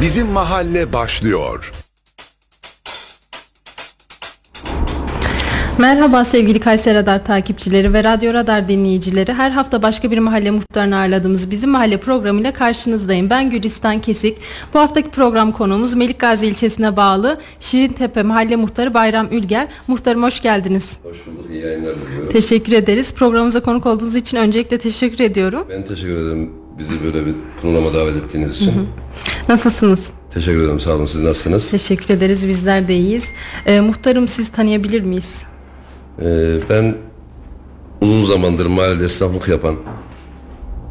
Bizim Mahalle başlıyor. Merhaba sevgili Kayseri Radar takipçileri ve Radyo Radar dinleyicileri. Her hafta başka bir mahalle muhtarını ağırladığımız Bizim Mahalle programıyla karşınızdayım. Ben Gülistan Kesik. Bu haftaki program konuğumuz Melikgazi ilçesine bağlı Şirintepe Mahalle Muhtarı Bayram Ülger. Muhtarım hoş geldiniz. Hoş bulduk, iyi yayınlar diliyorum. Teşekkür ederiz. Programımıza konuk olduğunuz için öncelikle teşekkür ediyorum. Ben teşekkür ederim bizi böyle bir programa davet ettiğiniz için. Nasılsınız? Teşekkür ederim, sağ olun. Siz nasılsınız? Teşekkür ederiz. Bizler de iyiyiz. Ee, muhtarım siz tanıyabilir miyiz? Ee, ben uzun zamandır mahallede esnaflık yapan,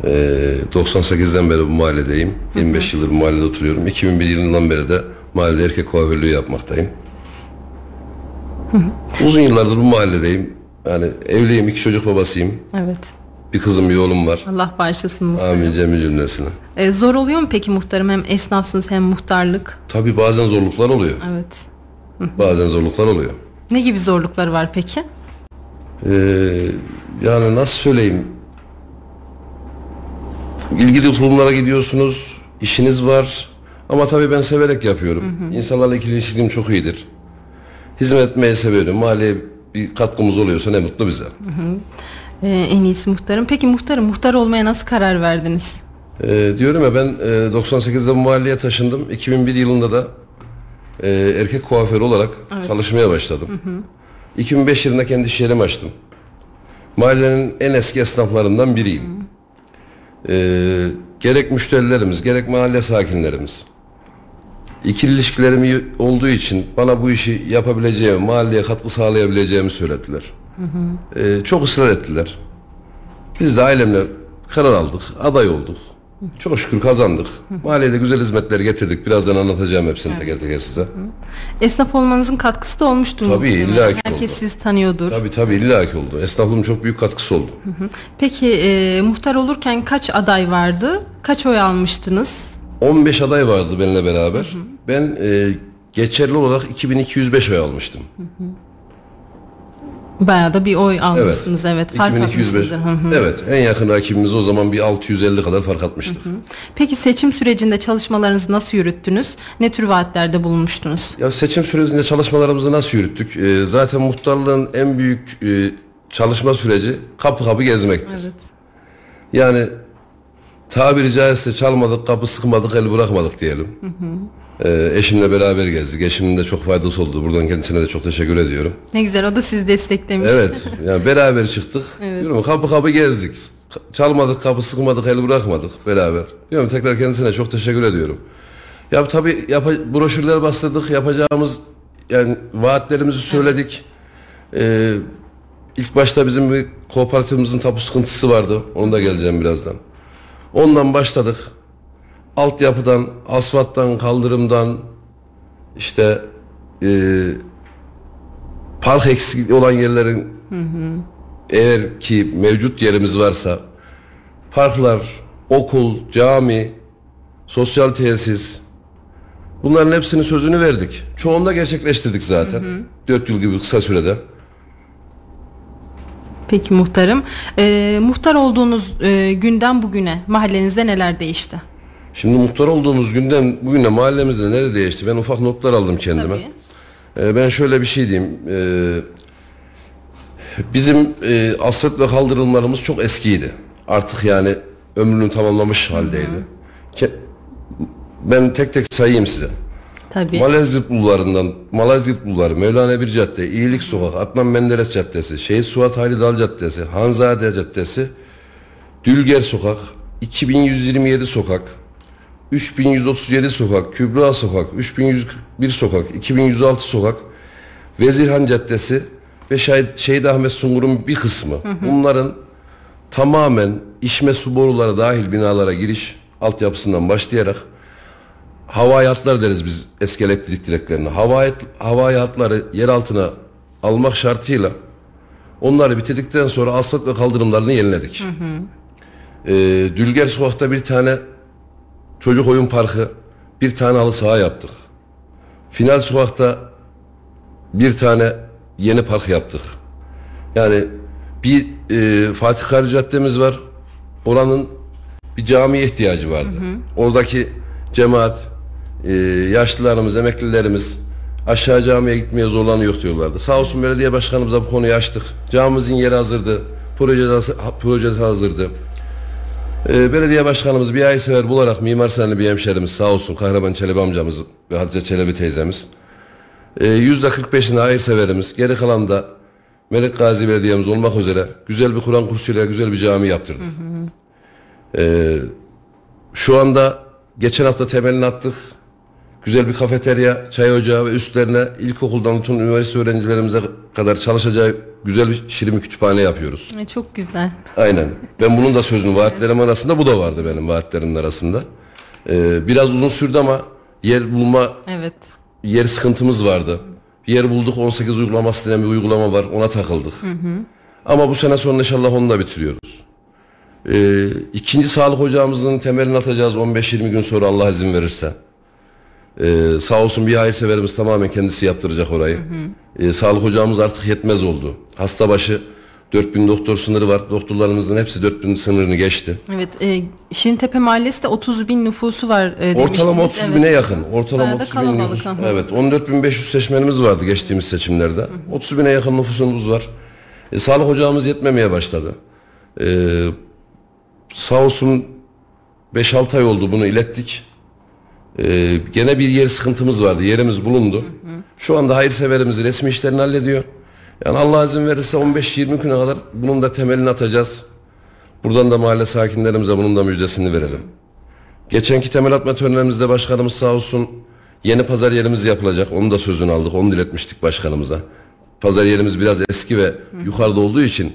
ee, 98'den beri bu mahalledeyim. 25 yıldır bu mahallede oturuyorum. 2001 yılından beri de mahallede erkek kuaförlüğü yapmaktayım. Uzun yıllardır bu mahalledeyim. Yani evliyim, iki çocuk babasıyım. Evet. Bir kızım, bir oğlum var. Allah bağışlasın muhtarım. Amin cemil cümlesine. Ee, zor oluyor mu peki muhtarım? Hem esnafsınız hem muhtarlık. Tabii bazen zorluklar oluyor. Evet. Bazen zorluklar oluyor. Ne gibi zorlukları var peki? Ee, yani nasıl söyleyeyim? İlgili kurumlara gidiyorsunuz, işiniz var. Ama tabii ben severek yapıyorum. İnsanlarla ikili ilişkim çok iyidir. Hizmet etmeyi seviyorum. Mahalleye bir katkımız oluyorsa ne mutlu bize. Ee, en iyisi muhtarım. Peki muhtarım muhtar olmaya nasıl karar verdiniz? Ee, diyorum ya ben e, 98'de bu mahalleye taşındım. 2001 yılında da e, erkek kuaförü olarak çalışmaya başladım. 2005 yılında kendi iş yerimi açtım. Mahallenin en eski esnaflarından biriyim. Ee, gerek müşterilerimiz, gerek mahalle sakinlerimiz. İkili ilişkilerim olduğu için bana bu işi yapabileceğimi, mahalleye katkı sağlayabileceğimi söylediler. Ee, çok ısrar ettiler. Biz de ailemle karar aldık, aday olduk. Çok şükür kazandık. Mahallede güzel hizmetler getirdik. Birazdan anlatacağım hepsini teker teker size. Esnaf olmanızın katkısı da olmuştur. Tabii, illa ki Herkes oldu. sizi tanıyordur. Tabii tabii illaki oldu. Esnaflığın çok büyük katkısı oldu. Peki e, muhtar olurken kaç aday vardı? Kaç oy almıştınız? 15 aday vardı benimle beraber. Ben e, geçerli olarak 2205 oy almıştım. Bayağı da bir oy almışsınız. Evet. Fark 2205. atmışsınızdır. Hı hı. Evet. En yakın rakibimiz o zaman bir 650 kadar fark atmıştık. Peki seçim sürecinde çalışmalarınızı nasıl yürüttünüz? Ne tür vaatlerde bulunmuştunuz? Ya seçim sürecinde çalışmalarımızı nasıl yürüttük? E, zaten muhtarlığın en büyük e, çalışma süreci kapı kapı gezmektir. Evet. Yani tabiri caizse çalmadık, kapı sıkmadık, el bırakmadık diyelim. E, eşimle beraber gezdik. Eşimin de çok faydası oldu. Buradan kendisine de çok teşekkür ediyorum. Ne güzel o da sizi desteklemiş. Evet. Yani beraber çıktık. Diyorum kapı kapı gezdik. Çalmadık, kapı sıkmadık, el bırakmadık beraber. Diyorum tekrar kendisine çok teşekkür ediyorum. Ya tabii yapa- broşürler bastırdık. Yapacağımız yani vaatlerimizi söyledik. Ee, ilk başta bizim bir kooperatifimizin tapu sıkıntısı vardı. Onu da geleceğim birazdan. Ondan başladık. Altyapıdan, asfalttan, kaldırımdan işte eee park eksik olan yerlerin eğer ki mevcut yerimiz varsa parklar, okul, cami, sosyal tesis bunların hepsinin sözünü verdik. Çoğunu da gerçekleştirdik zaten. 4 yıl gibi kısa sürede. Peki muhtarım. E, muhtar olduğunuz e, günden bugüne mahallenizde neler değişti? Şimdi muhtar olduğumuz günden bugüne mahallemizde nerede değişti? Ben ufak notlar aldım kendime. Tabii. Ee, ben şöyle bir şey diyeyim. Ee, bizim e, asfalt ve kaldırımlarımız çok eskiydi. Artık yani ömrünü tamamlamış haldeydi. Ke- ben tek tek sayayım size. Tabii. Malezgirt bulvarından, Malezgirt bulvarı, Mevlana Bir Cadde, İyilik Sokak, Adnan Menderes Caddesi, Şehit Suat Halid Dal Caddesi, Hanzade Caddesi, Dülger Sokak, 2127 Sokak, 3137 Sokak, Kübra Sokak, 3141 Sokak, 2106 Sokak, Vezirhan Caddesi ve Şahit, Şehit Ahmet Sungur'un bir kısmı. Bunların tamamen içme su boruları dahil binalara giriş altyapısından başlayarak havai hatlar deriz biz eski elektrik direklerine. Havai, havai hatları yer altına almak şartıyla onları bitirdikten sonra asfalt ve kaldırımlarını yeniledik. Ee, Dülger Sokak'ta bir tane çocuk oyun parkı, bir tane halı saha yaptık. Final Sokak'ta bir tane yeni park yaptık. Yani bir e, Fatih Kari Caddemiz var. Oranın bir camiye ihtiyacı vardı. Oradaki cemaat e, yaşlılarımız, emeklilerimiz aşağı camiye gitmeye zorlanıyor diyorlardı. Sağ olsun belediye başkanımıza bu konuyu açtık. Camimizin yeri hazırdı. Projesi, projesi hazırdı. E, belediye başkanımız bir aysever bularak Mimar Sinanlı bir hemşerimiz sağ olsun Kahraman Çelebi amcamız ve Hatice Çelebi teyzemiz. E, %45'ini hayırseverimiz geri kalan da Melik Gazi Belediye'miz olmak üzere güzel bir Kur'an kursuyla güzel bir cami yaptırdık. E, şu anda geçen hafta temelini attık. Güzel bir kafeterya, çay ocağı ve üstlerine ilkokuldan tutun üniversite öğrencilerimize kadar çalışacağı güzel bir şirin bir kütüphane yapıyoruz. E, Çok güzel. Aynen. Ben bunun da sözünü vaatlerim arasında bu da vardı benim vaatlerimin arasında. Ee, biraz uzun sürdü ama yer bulma Evet. yer sıkıntımız vardı. Yer bulduk 18 uygulaması denen bir uygulama var ona takıldık. Ama bu sene sonunda inşallah onu da bitiriyoruz. Ee, ikinci sağlık ocağımızın temelini atacağız 15-20 gün sonra Allah izin verirse. Ee, sağ olsun bir hayırseverimiz tamamen kendisi yaptıracak orayı. Ee, sağlık ocağımız artık yetmez oldu. Hasta başı 4000 doktor sınırı var. Doktorlarımızın hepsi 4000 sınırını geçti. Evet. E, Şirintepe Mahallesi de 30 bin nüfusu var e, Ortalama demiştiniz. 30 Evet. bine yakın. Ortalama Bayağı da 30 bin nüfus. hı hı. Evet 14.500 seçmenimiz vardı geçtiğimiz seçimlerde. 30 bine yakın nüfusumuz var. E, sağlık ocağımız yetmemeye başladı. E, sağ olsun 5-6 ay oldu bunu ilettik. E, gene bir yer sıkıntımız vardı. Yerimiz bulundu. Şu anda hayırseverimiz resmi işlerini hallediyor. Yani Allah izin verirse 15-20 güne kadar bunun da temelini atacağız. Buradan da mahalle sakinlerimize bunun da müjdesini verelim. Geçenki temel atma törenimizde başkanımız sağ olsun yeni pazar yerimiz yapılacak. Onu da sözünü aldık. Onu diletmiştik başkanımıza. Pazar yerimiz biraz eski ve yukarıda olduğu için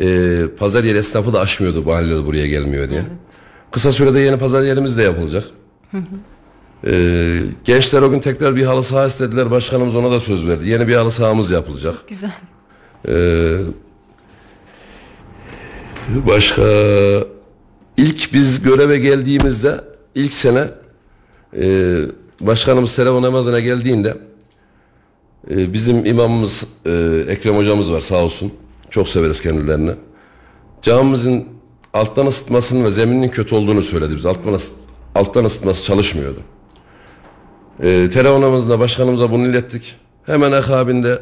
e, pazar yeri esnafı da aşmıyordu mahallede buraya gelmiyor diye. Kısa sürede yeni pazar yerimiz de yapılacak. E, gençler o gün tekrar bir halı saha istediler. Başkanımız ona da söz verdi. Yeni bir halı sahamız yapılacak. Güzel. Ee, başka ilk biz göreve geldiğimizde ilk sene e, başkanımız telefon namazına geldiğinde e, bizim imamımız e, Ekrem hocamız var sağ olsun. Çok severiz kendilerini. Camimizin alttan ısıtmasının ve zeminin kötü olduğunu söyledi biz. Alttan, alttan ısıtması çalışmıyordu. E, telefonumuzda başkanımıza bunu ilettik. Hemen akabinde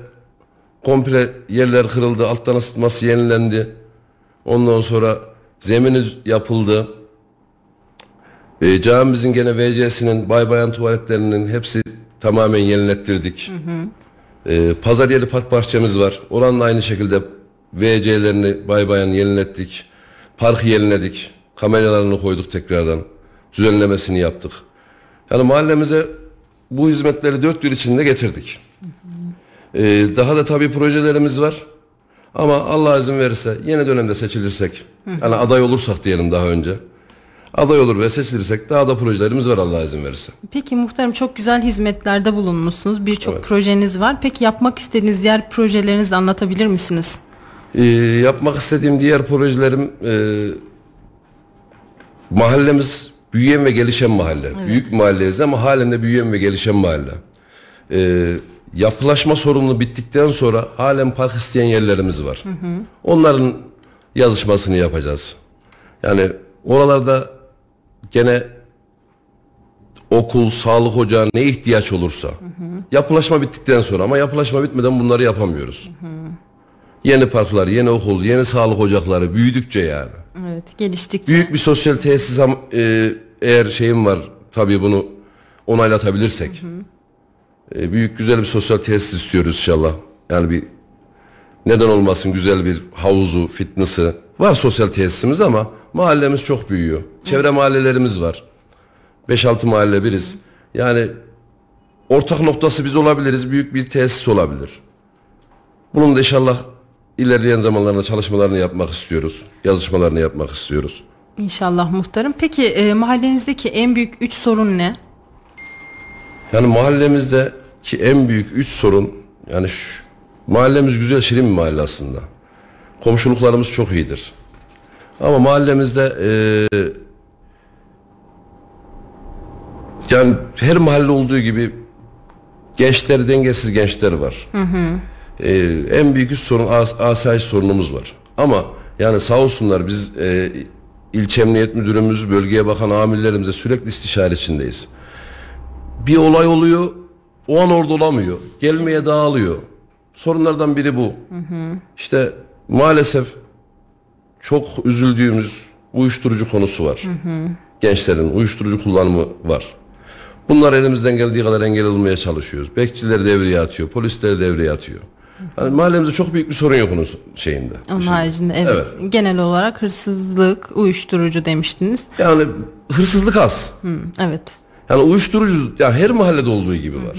komple yerler kırıldı, alttan ısıtması yenilendi. Ondan sonra zemini yapıldı. E, camimizin gene WC'sinin, bay bayan tuvaletlerinin hepsi tamamen yenilettirdik. E, pazar yeri park bahçemiz var. Oranın aynı şekilde WC'lerini bay bayan yenilettik. Parkı yeniledik. Kameralarını koyduk tekrardan. Düzenlemesini yaptık. Yani mahallemize bu hizmetleri dört yıl içinde getirdik. Ee, daha da tabii projelerimiz var. Ama Allah izin verirse yeni dönemde seçilirsek, yani aday olursak diyelim daha önce. Aday olur ve seçilirsek daha da projelerimiz var Allah izin verirse. Peki muhtarım çok güzel hizmetlerde bulunmuşsunuz. Birçok projeniz var. Peki yapmak istediğiniz diğer projelerinizi anlatabilir misiniz? Ee, yapmak istediğim diğer projelerim e, mahallemiz büyüyen ve gelişen mahalle. Büyük bir mahalleyiz ama halen de büyüyen ve gelişen mahalle. Ee, yapılaşma sorunu bittikten sonra halen park isteyen yerlerimiz var. Onların yazışmasını yapacağız. Yani oralarda gene okul, sağlık ocağı ne ihtiyaç olursa yapılaşma bittikten sonra ama yapılaşma bitmeden bunları yapamıyoruz. Yeni parklar, yeni okul, yeni sağlık ocakları büyüdükçe yani. Evet geliştik. Büyük bir sosyal tesis e, eğer şeyim var tabii bunu onaylatabilirsek. E, büyük güzel bir sosyal tesis istiyoruz inşallah. Yani bir neden olmasın güzel bir havuzu, fitness'ı. Var sosyal tesisimiz ama mahallemiz çok büyüyor. Çevre mahallelerimiz var. 5-6 mahalle biriz. Yani ortak noktası biz olabiliriz. Büyük bir tesis olabilir. Bunun da inşallah ilerleyen zamanlarda çalışmalarını yapmak istiyoruz. Yazışmalarını yapmak istiyoruz. İnşallah muhtarım. Peki e, mahallenizdeki en büyük üç sorun ne? Yani mahallemizdeki en büyük üç sorun yani şu, mahallemiz güzel şirin bir mahalle aslında. Komşuluklarımız çok iyidir. Ama mahallemizde eee, yani her mahalle olduğu gibi gençler dengesiz gençler var. Eee, en büyük üç sorun as, asayiş sorunumuz var. Ama yani sağ olsunlar biz eee ilçe emniyet müdürümüz, bölgeye bakan amirlerimize sürekli istişare içindeyiz bir olay oluyor. O an orada olamıyor. Gelmeye dağılıyor. Sorunlardan biri bu. İşte maalesef çok üzüldüğümüz uyuşturucu konusu var. Gençlerin uyuşturucu kullanımı var. Bunlar elimizden geldiği kadar engel olmaya çalışıyoruz. Bekçiler devreye atıyor, polisler devreye atıyor. Hani mahallemizde çok büyük bir sorun yok onun şeyinde. Onun haricinde evet. Genel olarak hırsızlık, uyuşturucu demiştiniz. Yani hırsızlık az. Hı, evet. Yani uyuşturucu ya her mahallede olduğu gibi var.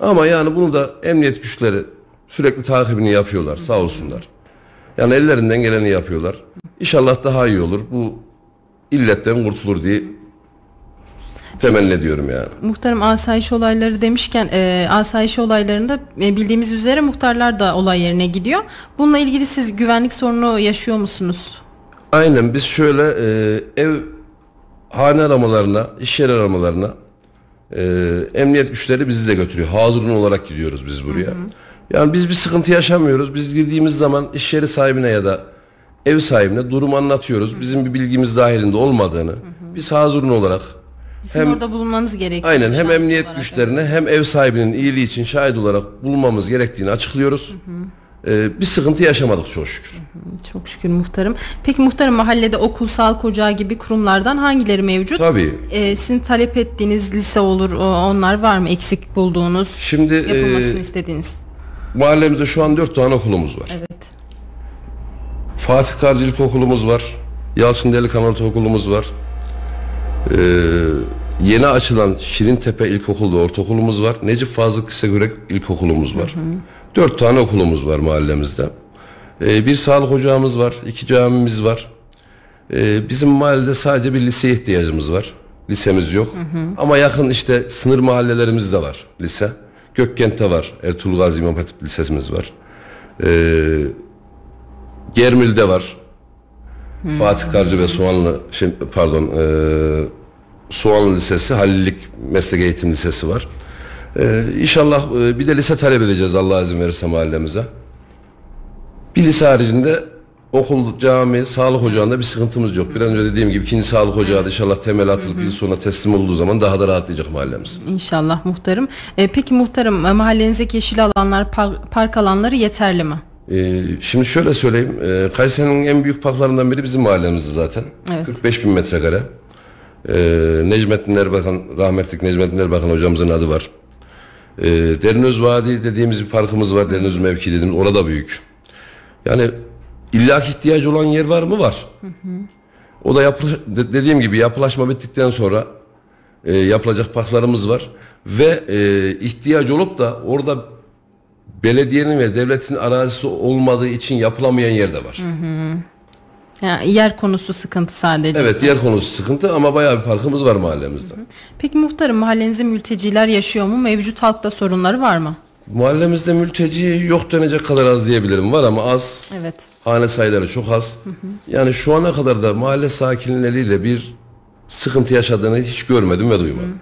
Ama yani bunu da emniyet güçleri sürekli takibini yapıyorlar sağ olsunlar. Yani ellerinden geleni yapıyorlar. İnşallah daha iyi olur. Bu illetten kurtulur diye temenni ediyorum yani. Muhtarım asayiş olayları demişken e, asayiş olaylarında e, bildiğimiz üzere muhtarlar da olay yerine gidiyor. Bununla ilgili siz güvenlik sorunu yaşıyor musunuz? Aynen biz şöyle e, ev hane aramalarına, iş yeri aramalarına e, emniyet güçleri bizi de götürüyor. Hazırın olarak gidiyoruz biz buraya. Yani biz bir sıkıntı yaşamıyoruz. Biz girdiğimiz zaman iş yeri sahibine ya da ev sahibine durumu anlatıyoruz. Bizim bir bilgimiz dahilinde olmadığını biz hazırın olarak Sizin Hem- orada bulunmanız gerekiyor. aynen hem emniyet olarak. güçlerine hem ev sahibinin iyiliği için şahit olarak bulmamız gerektiğini açıklıyoruz. E, bir sıkıntı yaşamadık çok şükür. Çok şükür muhtarım. Peki muhtarım mahallede okul, sağlık ocağı gibi kurumlardan hangileri mevcut? Tabii. E, sizin talep ettiğiniz lise olur, onlar var mı? Eksik bulduğunuz, Şimdi e, yapılmasını istediğiniz. mahallemizde şu an dört tane okulumuz var. Evet. Fatih Karcı İlkokulumuz var. Yalçın Delikan Ortaokulumuz var. Ee, yeni açılan Şirintepe İlkokulu ve Ortaokulumuz var. Necip Fazıl Kısagürek İlkokulumuz var. Dört tane okulumuz var mahallemizde. Ee, bir sağlık ocağımız var. iki camimiz var. Ee, bizim mahallede sadece bir liseye ihtiyacımız var. Lisemiz yok. Ama yakın işte sınır mahallelerimiz de var lise. Gökkent'te var. Ertuğrul Gazi İmam Hatip Lisesimiz var. Ee, Germil'de var. Fatih Karcı ve Soğanlı şey, pardon e, Soğanlı Lisesi, Halillik Meslek Eğitim Lisesi var. E, inşallah e, bir de lise talep edeceğiz Allah izin verirse mahallemize. Bir lise haricinde okul, cami, sağlık ocağında bir sıkıntımız yok. Bir önce dediğim gibi ikinci sağlık ocağı da inşallah temel atılıp bir yıl sonra teslim olduğu zaman daha da rahatlayacak mahallemiz. İnşallah muhtarım. E, peki muhtarım e, mahallenizdeki yeşil alanlar, par- park alanları yeterli mi? Ee, şimdi şöyle söyleyeyim. Ee, Kayseri'nin en büyük parklarından biri bizim mahallemizde zaten. Evet. 45 bin metrekare. Ee, Necmettin Erbakan, rahmetlik Necmettin Erbakan hocamızın adı var. Ee, Derinöz Vadi dediğimiz bir parkımız var. Derinöz mevki dediğimiz. Orada büyük. Yani illaki ihtiyacı olan yer var mı? Var. O da yapı, de- dediğim gibi yapılaşma bittikten sonra e, yapılacak parklarımız var. Ve e, ihtiyaç olup da orada belediyenin ve devletin arazisi olmadığı için yapılamayan yer de var. Yani yer konusu sıkıntı sadece. Evet yer konusu sıkıntı ama bayağı bir parkımız var mahallemizde. Peki muhtarım mahallenizde mülteciler yaşıyor mu? Mevcut halkta sorunları var mı? Mahallemizde mülteci yok denecek kadar az diyebilirim. Var ama az. Evet. Hane sayıları çok az. Yani şu ana kadar da mahalle sakinleriyle bir sıkıntı yaşadığını hiç görmedim ve duymadım.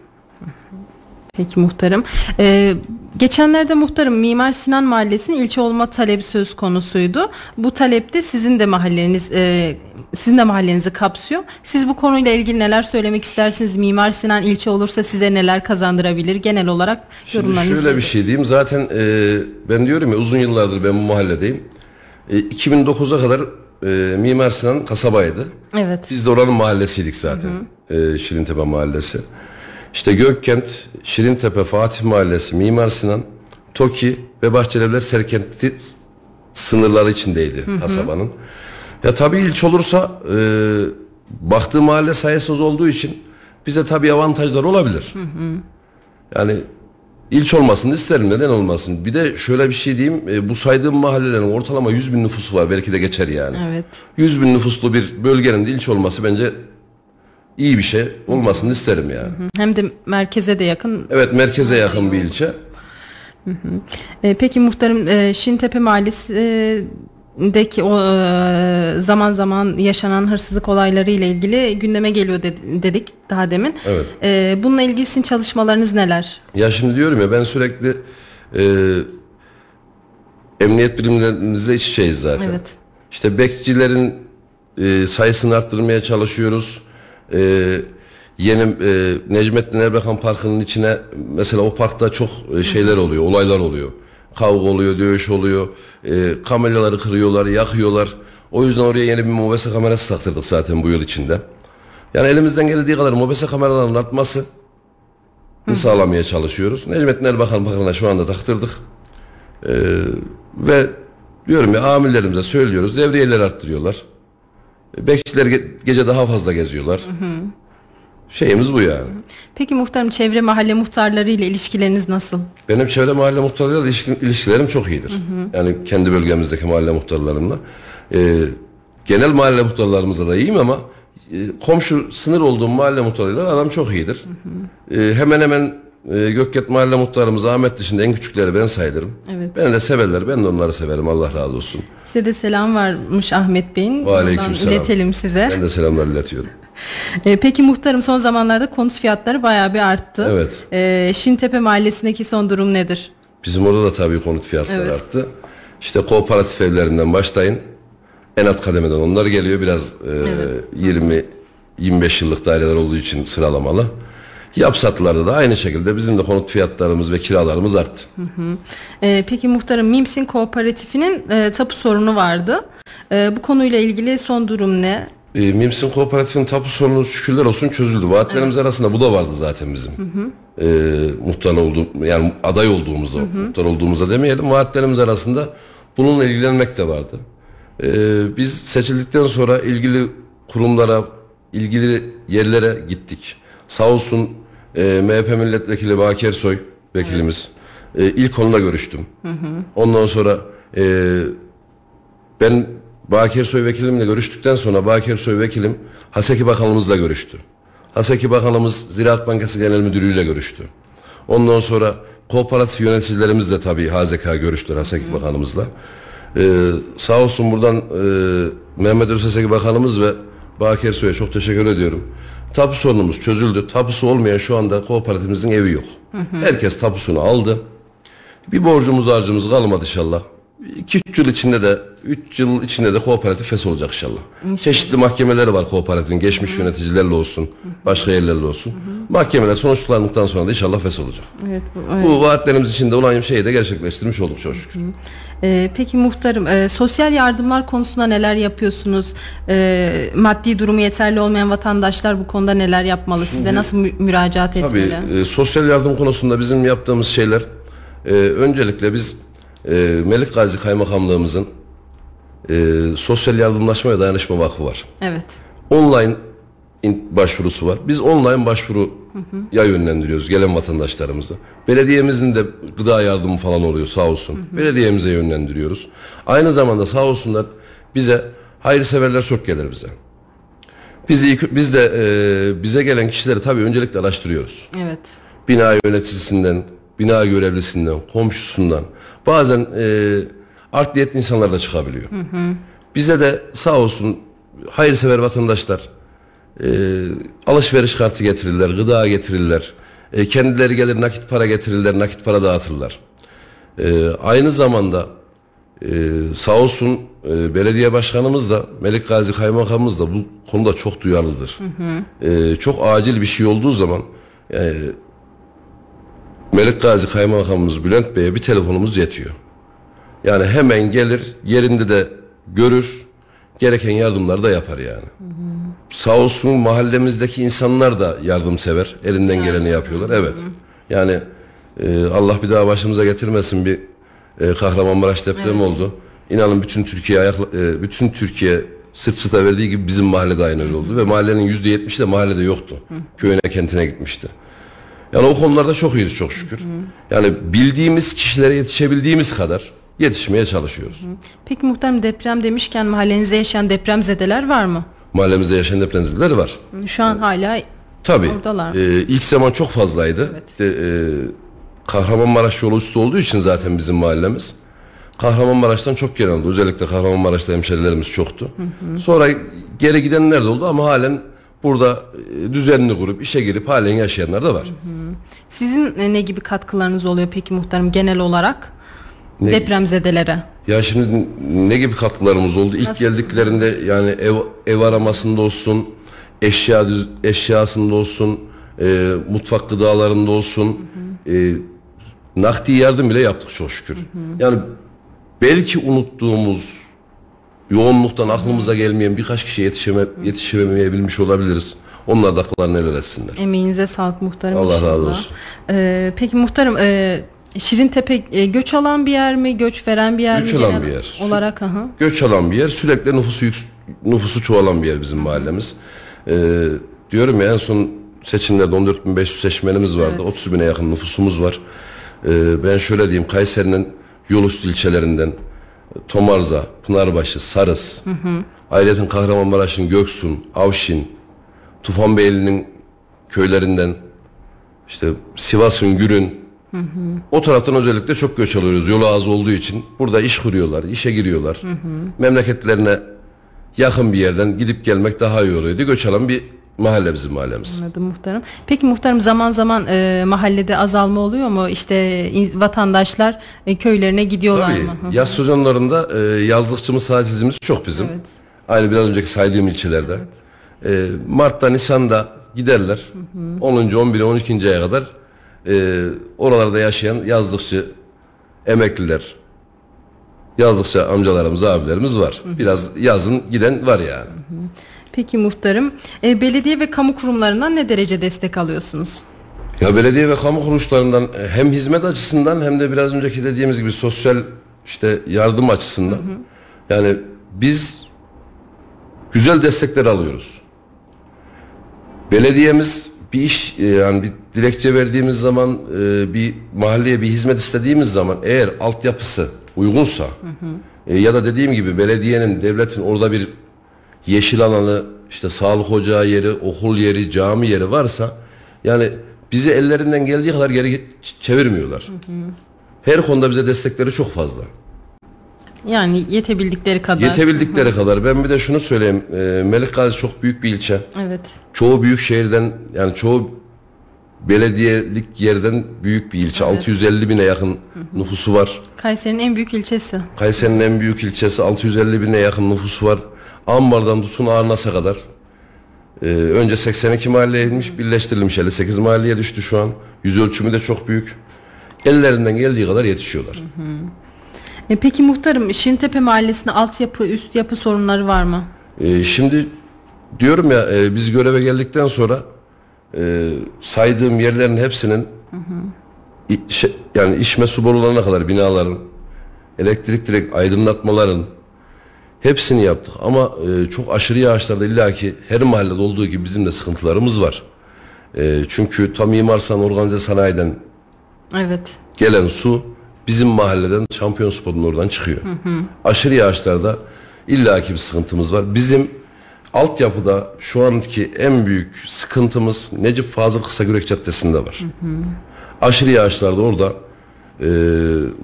Peki muhtarım. Ee, geçenlerde muhtarım Mimar Sinan Mahallesi'nin ilçe olma talebi söz konusuydu. Bu talepte sizin de mahalleniz e, sizin de mahallenizi kapsıyor. Siz bu konuyla ilgili neler söylemek istersiniz? Mimar Sinan ilçe olursa size neler kazandırabilir? Genel olarak Şimdi yorumlarınız şöyle bir şey diyeyim. Zaten e, ben diyorum ya uzun yıllardır ben bu mahalledeyim. E, 2009'a kadar e, Mimar Sinan kasabaydı. Evet. Biz de oranın mahallesiydik zaten. Ee, Şirintepe mahallesi. İşte Gökkent, Şirintepe, Fatih Mahallesi, Mimar Sinan, Toki ve Bahçelievler Serkenti sınırları içindeydi kasabanın. Ya tabii ilç olursa e, baktığı mahalle sayısız olduğu için bize tabii avantajlar olabilir. Yani ilç olmasını isterim neden olmasın. Bir de şöyle bir şey diyeyim e, bu saydığım mahallelerin ortalama 100 bin nüfusu var belki de geçer yani. Evet. 100 bin nüfuslu bir bölgenin de ilçe olması bence iyi bir şey olmasını isterim yani. Hem de merkeze de yakın. Evet merkeze yakın bir ilçe. Ee, peki muhtarım e, Şintepe Mahallesi'deki o e, zaman zaman yaşanan hırsızlık olayları ile ilgili gündeme geliyor dedi- dedik daha demin. Evet. Ee, bununla ilgili sizin çalışmalarınız neler? Ya şimdi diyorum ya ben sürekli e, emniyet birimlerimizle iç içeyiz zaten. Evet. İşte bekçilerin e, sayısını arttırmaya çalışıyoruz. E, Yeni e, Necmettin Erbakan Parkı'nın içine mesela o parkta çok e, şeyler oluyor, olaylar oluyor. Kavga oluyor, dövüş oluyor. E, kameraları kırıyorlar, yakıyorlar. O yüzden oraya yeni bir mobese kamerası taktırdık zaten bu yıl içinde. Yani elimizden geldiği kadar mobese kameraların artması sağlamaya çalışıyoruz. Necmettin Erbakan Parkı'na şu anda taktırdık. E, ve diyorum ya amirlerimize söylüyoruz. Devriyeleri arttırıyorlar. Bekçiler ge- gece daha fazla geziyorlar. Şeyimiz bu yani. Peki muhtarım çevre mahalle muhtarları ile ilişkileriniz nasıl? Benim çevre mahalle muhtarlarıyla ilişki- ilişkilerim çok iyidir. Yani kendi bölgemizdeki mahalle muhtarlarımla. Ee, genel mahalle muhtarlarımızla da iyiyim ama e, komşu sınır olduğum mahalle muhtarıyla aram çok iyidir. Ee, hemen hemen e, Gökket mahalle muhtarımız Ahmet dışında en küçükleri ben sayılırım. Evet. Beni de severler. Ben de onları severim. Allah razı olsun. Size de selam varmış Ahmet Bey'in. Aleyküm selam. iletelim size. Ben de selamlar iletiyorum. Ee, peki muhtarım son zamanlarda konut fiyatları bayağı bir arttı. Evet. Ee, Şintepe mahallesindeki son durum nedir? Bizim orada da tabii konut fiyatları Evet. arttı. İşte kooperatif evlerinden başlayın. En alt kademeden onlar geliyor. Biraz e, 20-25 yıllık daireler olduğu için sıralamalı. Yapsatlarda da aynı şekilde bizim de konut fiyatlarımız ve kiralarımız arttı. Ee, peki muhtarım Mimsin Kooperatifinin e, tapu sorunu vardı. Ee, bu konuyla ilgili son durum ne? E, Mimsin Kooperatif'in tapu sorunu şükürler olsun çözüldü. Vaatlerimiz arasında bu da vardı zaten bizim. E, muhtar olduğum, yani aday olduğumuzda, muhtar olduğumuzda demeyelim. Vaatlerimiz arasında bununla ilgilenmek de vardı. E, biz seçildikten sonra ilgili kurumlara, ilgili yerlere gittik. Sağ olsun e, MHP milletvekili Baki Ersoy vekilimiz. E, ilk onunla görüştüm. Ondan sonra e, ben Bakir Soy vekilimle görüştükten sonra Bakir Soy vekilim Haseki Bakanımızla görüştü. Haseki Bakanımız Ziraat Bankası Genel Müdürü'yle görüştü. Ondan sonra kooperatif yöneticilerimiz de tabii HZK görüştüler Haseki Bakanımızla. Ee, sağ olsun buradan e, Mehmet Özhaseki Bakanımız ve Bakir Soy'a çok teşekkür ediyorum. Tapu sorunumuz çözüldü. Tapusu olmayan şu anda kooperatifimizin evi yok. Herkes tapusunu aldı. Bir borcumuz harcımız kalmadı inşallah. 2-3 yıl içinde de 3 yıl içinde de kooperatif fes olacak inşallah. Çeşitli mahkemeleri var kooperatifin. Geçmiş yöneticilerle olsun, başka yerlerle olsun. Mahkemeler sonuçlandıktan sonra da inşallah fes olacak. Evet, Bu vaatlerimiz içinde olan şeyi de gerçekleştirmiş olduk çok şükür. Ee, peki muhtarım e, sosyal yardımlar konusunda neler yapıyorsunuz? Ee, maddi durumu yeterli olmayan vatandaşlar bu konuda neler yapmalı? Size nasıl mü- müracaat Tabii etmeli? e, sosyal yardım konusunda bizim yaptığımız şeyler e, öncelikle biz e, Melik Gazi Kaymakamlığımızın e, Sosyal Yardımlaşma ve Dayanışma Vakfı var. Evet. online in- başvurusu var. Biz online başvuruya yönlendiriyoruz gelen vatandaşlarımızı. Belediyemizin de gıda yardımı falan oluyor sağ olsun. Belediyemize yönlendiriyoruz. Aynı zamanda sağ olsunlar bize hayırseverler çok gelir bize. Biz, biz de e, bize gelen kişileri tabii öncelikle araştırıyoruz. Evet. Bina yöneticisinden, bina görevlisinden, komşusundan. Bazen e, art niyetli insanlar da çıkabiliyor. Bize de sağ olsun hayırsever vatandaşlar e, alışveriş kartı getirirler, gıda getirirler. E, kendileri gelir nakit para getirirler, nakit para dağıtırlar. E, aynı zamanda e, sağ olsun e, belediye başkanımız da Melik Gazi Kaymakamımız da bu konuda çok duyarlıdır. E, çok acil bir şey olduğu zaman e, Melik Gazi Kaymakamımız Bülent Bey'e bir telefonumuz yetiyor. Yani hemen gelir yerinde de görür gereken yardımları da yapar yani. Sağ olsun mahallemizdeki insanlar da yardımsever. Elinden geleni yapıyorlar. Evet. Yani e, Allah bir daha başımıza getirmesin bir e, Kahramanmaraş depremi oldu. İnanın bütün Türkiye ayak, e, bütün Türkiye sırt sırta verdiği gibi bizim mahallede aynı öyle oldu ve mahallenin yüzde yetmişi de mahallede yoktu. Köyüne kentine gitmişti. Yani o konularda çok iyiyiz çok şükür. Yani bildiğimiz kişilere yetişebildiğimiz kadar yetişmeye çalışıyoruz. Peki muhtarım deprem demişken mahallenizde yaşayan depremzedeler var mı? Mahallemizde yaşayan depremzedeler var. Şu an hala Tabii. Oradalar. e, ilk zaman çok fazlaydı. Evet. De, e, Kahramanmaraş yolu üstü olduğu için zaten bizim mahallemiz. Kahramanmaraş'tan çok gelen oldu. Özellikle Kahramanmaraş'ta hemşerilerimiz çoktu. Sonra geri gidenler de oldu ama halen burada e, düzenli kurup işe girip halen yaşayanlar da var. sizin e, ne gibi katkılarınız oluyor peki muhtarım genel olarak Ne- depremzedelere? Ya şimdi ne gibi katkılarımız oldu? İlk geldiklerinde yani ev, ev aramasında olsun, eşya eşyasında olsun, e, mutfak gıdalarında olsun, e, nakdi yardım bile yaptık çok şükür. Yani belki unuttuğumuz yoğunluktan aklımıza gelmeyen birkaç kişiye yetişeme, yetişemeyebilmiş olabiliriz. Onlar da akıllarını helal etsinler. Emeğinize sağlık muhtarım. Allah razı olsun. Ee, peki muhtarım e, Şirintepe e, göç alan bir yer mi? Göç veren bir yer Göç mi? alan genel bir yer. Olarak aha. göç alan bir yer. Sürekli nüfusu yük, nüfusu çoğalan bir yer bizim mahallemiz. Ee, diyorum ya en son seçimlerde 14.500 seçmenimiz vardı. 30 bine yakın nüfusumuz var. Ee, ben şöyle diyeyim Kayseri'nin yolüstü ilçelerinden Tomarza, Pınarbaşı, Sarız, Ayrıca Kahramanmaraş'ın Göksun, Avşin, Tufanbeyli'nin köylerinden işte Sivas'ın Gürün o taraftan özellikle çok göç alıyoruz yolu az olduğu için. Burada iş kuruyorlar, işe giriyorlar. Memleketlerine yakın bir yerden gidip gelmek daha iyi oluyordu. Göç alan bir mahalle bizim mahallemiz. Anladım muhtarım. Peki muhtarım zaman zaman e, mahallede azalma oluyor mu? İşte in- vatandaşlar e, köylerine gidiyorlar Tabii mı? Hı. yaz sezonlarında e, yazlıkçı tatilimiz çok bizim. Evet. Aynı biraz önceki saydığım ilçelerde. E, Mart'ta Nisan'da giderler. 10. 11. 12. aya kadar e, oralarda yaşayan yazlıkçı emekliler, yazlıkçı amcalarımız, abilerimiz var. Biraz yazın giden var yani. Peki muhtarım e, belediye ve kamu kurumlarından ne derece destek alıyorsunuz? Ya belediye ve kamu kuruluşlarından e, hem hizmet açısından hem de biraz önceki dediğimiz gibi sosyal işte yardım açısından yani biz güzel destekler alıyoruz. Belediyemiz bir iş e, yani bir dilekçe verdiğimiz zaman e, bir mahalleye bir hizmet istediğimiz zaman eğer altyapısı uygunsa e, ya da dediğim gibi belediyenin devletin orada bir yeşil alanı işte sağlık ocağı yeri okul yeri cami yeri varsa yani bizi ellerinden geldiği kadar geri çevirmiyorlar. Her konuda bize destekleri çok fazla. Yani yetebildikleri kadar. Yetebildikleri kadar. Ben bir de şunu söyleyeyim. E, Melik Gazi çok büyük bir ilçe. Evet. Çoğu büyük şehirden yani çoğu belediyelik yerden büyük bir ilçe. 650 bine yakın nüfusu var. Kayseri'nin en büyük ilçesi. Kayseri'nin en büyük ilçesi 650 bine yakın nüfusu var. Ambar'dan tutun Arnas'a kadar. Ee, önce 82 mahalleye inmiş, birleştirilmiş 58 mahalleye düştü şu an. Yüz ölçümü de çok büyük. Ellerinden geldiği kadar yetişiyorlar. E, peki muhtarım Şirintepe Mahallesi'nde altyapı, üst yapı sorunları var mı? Ee, şimdi diyorum ya e, biz göreve geldikten sonra e, saydığım yerlerin hepsinin i- şey- yani içme su borularına kadar binaların elektrik direkt aydınlatmaların hepsini yaptık ama e, çok aşırı yağışlarda illaki her mahallede olduğu gibi bizim de sıkıntılarımız var. E, çünkü tam Mimar Sinan Organize Sanayi'den Evet. gelen su bizim mahalleden şampiyon spotun oradan çıkıyor. Aşırı yağışlarda illaki bir sıkıntımız var. Bizim altyapıda şu anki en büyük sıkıntımız Necip Fazıl Kısagürek Caddesi'nde var. Aşırı yağışlarda orada e,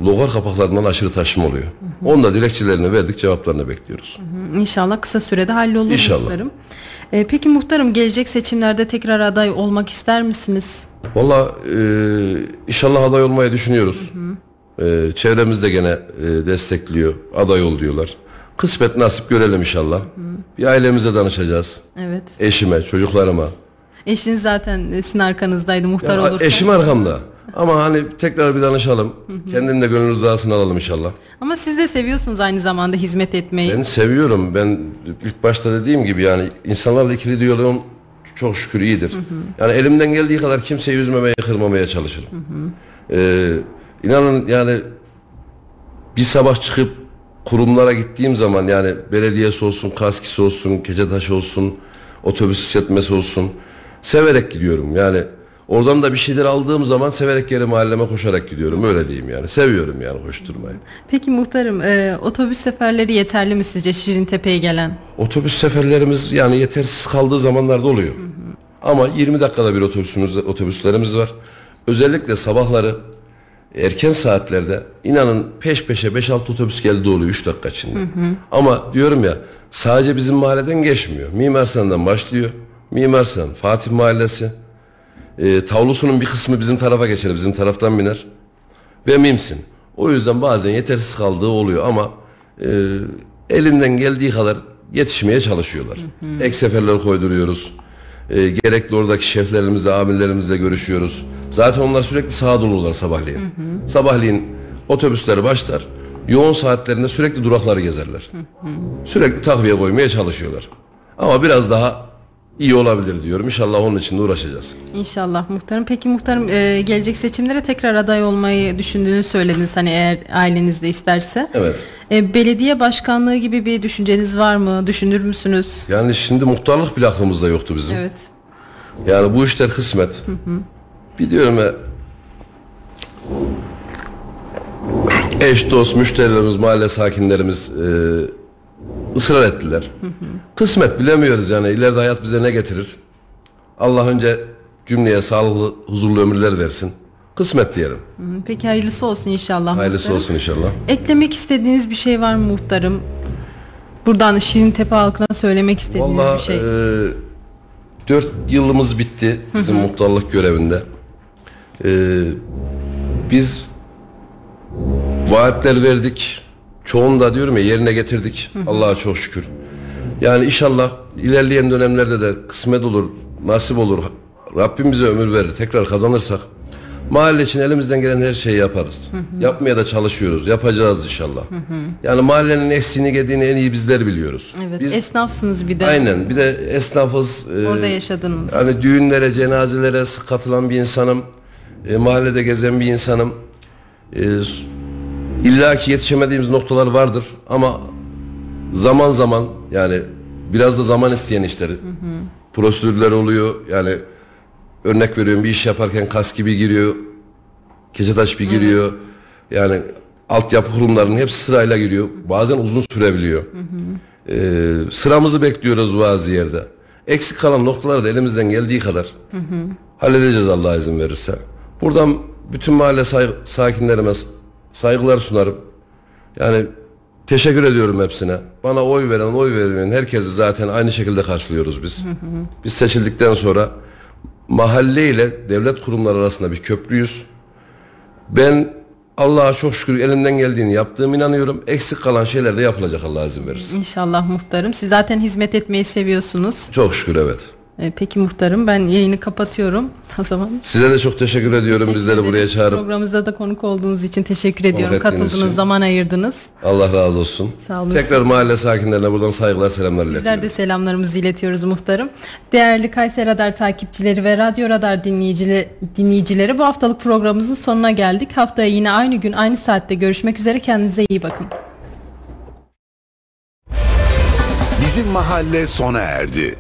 logar kapaklarından aşırı taşma oluyor. Onda dilekçelerini verdik cevaplarını bekliyoruz. Hı, İnşallah kısa sürede hallolur İnşallah. muhtarım. E, peki muhtarım gelecek seçimlerde tekrar aday olmak ister misiniz? Valla e, inşallah aday olmayı düşünüyoruz. E, çevremiz de gene e, destekliyor. Aday ol diyorlar. Kısmet nasip görelim inşallah. Bir ailemize danışacağız. Evet. Eşime, çocuklarıma. Eşiniz zaten sizin arkanızdaydı muhtar Yani olursa. eşim arkamda. Ama hani tekrar bir danışalım. Kendinin de gönül rızasını alalım inşallah. Ama siz de seviyorsunuz aynı zamanda hizmet etmeyi. Ben seviyorum. Ben ilk başta dediğim gibi yani insanlarla ikili diyaloğum çok şükür iyidir. Yani elimden geldiği kadar kimseyi üzmemeye, kırmamaya çalışırım. Ee, inanın yani bir sabah çıkıp kurumlara gittiğim zaman yani belediyesi olsun, kaskisi olsun, Keçetaş olsun, otobüs işletmesi olsun severek gidiyorum. Yani oradan da bir şeyler aldığım zaman severek geri mahalleme koşarak gidiyorum. Öyle diyeyim yani. Seviyorum yani koşturmayı. Peki muhtarım e, otobüs seferleri yeterli mi sizce Şirintepe'ye gelen? Otobüs seferlerimiz yani yetersiz kaldığı zamanlarda oluyor. Ama 20 dakikada bir otobüsümüz otobüslerimiz var. Özellikle sabahları erken saatlerde inanın peş peşe 5-6 otobüs geldi oluyor 3 dakika içinde. Ama diyorum ya sadece bizim mahalleden geçmiyor. Mimar Sinan'dan başlıyor. Mimar Sinan, Fatih Mahallesi. E, tavlusunun bir kısmı bizim tarafa geçer, bizim taraftan biner. Ve Mimsin. O yüzden bazen yetersiz kaldığı oluyor ama e, elinden geldiği kadar yetişmeye çalışıyorlar. Ek seferler koyduruyoruz. E, gerekli oradaki şeflerimizle, amirlerimizle görüşüyoruz. Zaten onlar sürekli sahada olurlar sabahleyin. Sabahleyin otobüsleri başlar. Yoğun saatlerinde sürekli durakları gezerler. Sürekli takviye koymaya çalışıyorlar. Ama biraz daha iyi olabilir diyorum. İnşallah onun için de uğraşacağız. İnşallah muhtarım. Peki muhtarım e, gelecek seçimlere tekrar aday olmayı düşündüğünü söylediniz hani eğer aileniz de isterse. Evet. E, belediye başkanlığı gibi bir düşünceniz var mı? Düşünür müsünüz? Yani şimdi muhtarlık bile aklımızda yoktu bizim. Evet. Yani bu işler kısmet. Biliyorum ya. Eş, dost, müşterilerimiz, mahalle sakinlerimiz e, ısrar ettiler. Kısmet bilemiyoruz yani. İleride hayat bize ne getirir? Allah önce cümleye sağlıklı, huzurlu ömürler versin. Kısmet diyelim. Hı, Peki hayırlısı olsun inşallah. Hayırlısı muhtarım. olsun inşallah. Eklemek istediğiniz bir şey var mı muhtarım? Buradan Şirintepe halkına söylemek istediğiniz Vallahi bir şey. e, dört yılımız bitti bizim muhtarlık görevinde. E, biz vaatler verdik. Çoğunu da diyorum ya yerine getirdik. Allah'a çok şükür. Yani inşallah ilerleyen dönemlerde de kısmet olur, nasip olur. Rabbim bize ömür verir. Tekrar kazanırsak mahalle için elimizden gelen her şeyi yaparız. Yapmaya da çalışıyoruz. Yapacağız inşallah. Yani mahallenin eksiğini gediğini en iyi bizler biliyoruz. evet. Biz Esnafsınız bir de. Aynen. Bir de esnafız. e, Orada yaşadınız. Hani düğünlere, cenazelere katılan bir insanım. E, mahallede gezen bir insanım. E, İlla ki yetişemediğimiz noktalar vardır ama zaman zaman yani biraz da zaman isteyen işler. Prosedürler oluyor. Yani örnek veriyorum bir iş yaparken kas gibi giriyor. Keçetaş bir giriyor. Yani altyapı kurumlarının hepsi sırayla giriyor. Bazen uzun sürebiliyor. Ee, sıramızı bekliyoruz bazı yerde. Eksik kalan noktaları da elimizden geldiği kadar halledeceğiz Allah izin verirse. Buradan bütün mahalle say- sakinlerime saygılar sunarım. Yani teşekkür ediyorum hepsine. Bana oy veren, oy vermeyen herkesi zaten aynı şekilde karşılıyoruz biz. Biz seçildikten sonra mahalle ile devlet kurumları arasında bir köprüyüz. Ben Allah'a çok şükür elimden geldiğini yaptığım inanıyorum. Eksik kalan şeyler de yapılacak Allah izin verirse. İnşallah muhtarım. Siz zaten hizmet etmeyi seviyorsunuz. Çok şükür evet. E, peki muhtarım ben yayını kapatıyorum. O zaman Size de çok teşekkür ediyorum bizleri Teşekkür buraya ederiz. çağırıp. Programımızda da konuk olduğunuz için teşekkür ediyorum. Katıldınız, için. zaman ayırdınız. Allah razı olsun. Sağ olun. Tekrar mahalle sakinlerine buradan saygılar selamlar Bizler iletiyorum. de selamlarımızı iletiyoruz muhtarım. Değerli Kayseri Radar takipçileri ve Radyo Radar dinleyicileri, dinleyicileri bu haftalık programımızın sonuna geldik. Haftaya yine aynı gün aynı saatte görüşmek üzere. Kendinize iyi bakın. Bizim mahalle sona erdi.